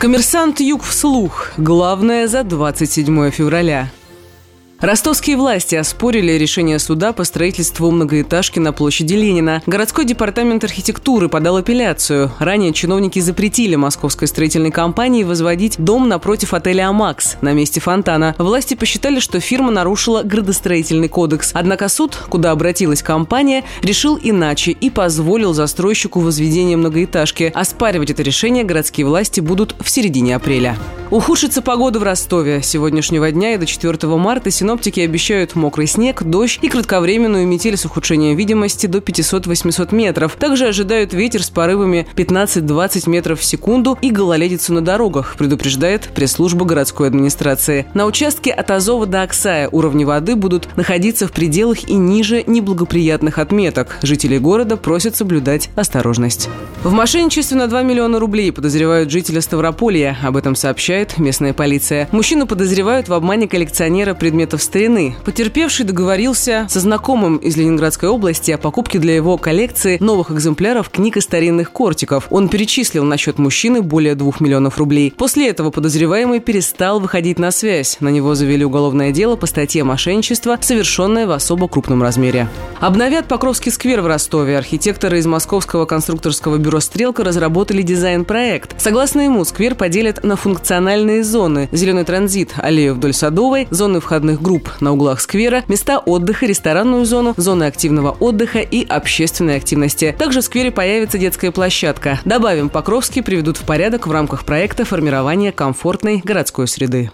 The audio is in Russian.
Коммерсант Юг вслух. Главное за 27 февраля. Ростовские власти оспорили решение суда по строительству многоэтажки на площади Ленина. Городской департамент архитектуры подал апелляцию. Ранее чиновники запретили московской строительной компании возводить дом напротив отеля «Амакс» на месте фонтана. Власти посчитали, что фирма нарушила градостроительный кодекс. Однако суд, куда обратилась компания, решил иначе и позволил застройщику возведение многоэтажки. Оспаривать это решение городские власти будут в середине апреля. Ухудшится погода в Ростове. Сегодняшнего дня и до 4 марта синоптики обещают мокрый снег, дождь и кратковременную метель с ухудшением видимости до 500-800 метров. Также ожидают ветер с порывами 15-20 метров в секунду и гололедицу на дорогах, предупреждает пресс-служба городской администрации. На участке от Азова до Оксая уровни воды будут находиться в пределах и ниже неблагоприятных отметок. Жители города просят соблюдать осторожность. В мошенничестве на 2 миллиона рублей подозревают жителя Ставрополья. Об этом сообщает местная полиция. Мужчину подозревают в обмане коллекционера предметов старины. Потерпевший договорился со знакомым из Ленинградской области о покупке для его коллекции новых экземпляров книг и старинных кортиков. Он перечислил на счет мужчины более двух миллионов рублей. После этого подозреваемый перестал выходить на связь. На него завели уголовное дело по статье мошенничества, совершенное в особо крупном размере. Обновят Покровский сквер в Ростове. Архитекторы из Московского конструкторского бюро «Стрелка» разработали дизайн-проект. Согласно ему, сквер поделят на функциональные зоны. Зеленый транзит, аллею вдоль Садовой, зоны входных групп на углах сквера, места отдыха, ресторанную зону, зоны активного отдыха и общественной активности. Также в сквере появится детская площадка. Добавим, Покровский приведут в порядок в рамках проекта формирования комфортной городской среды.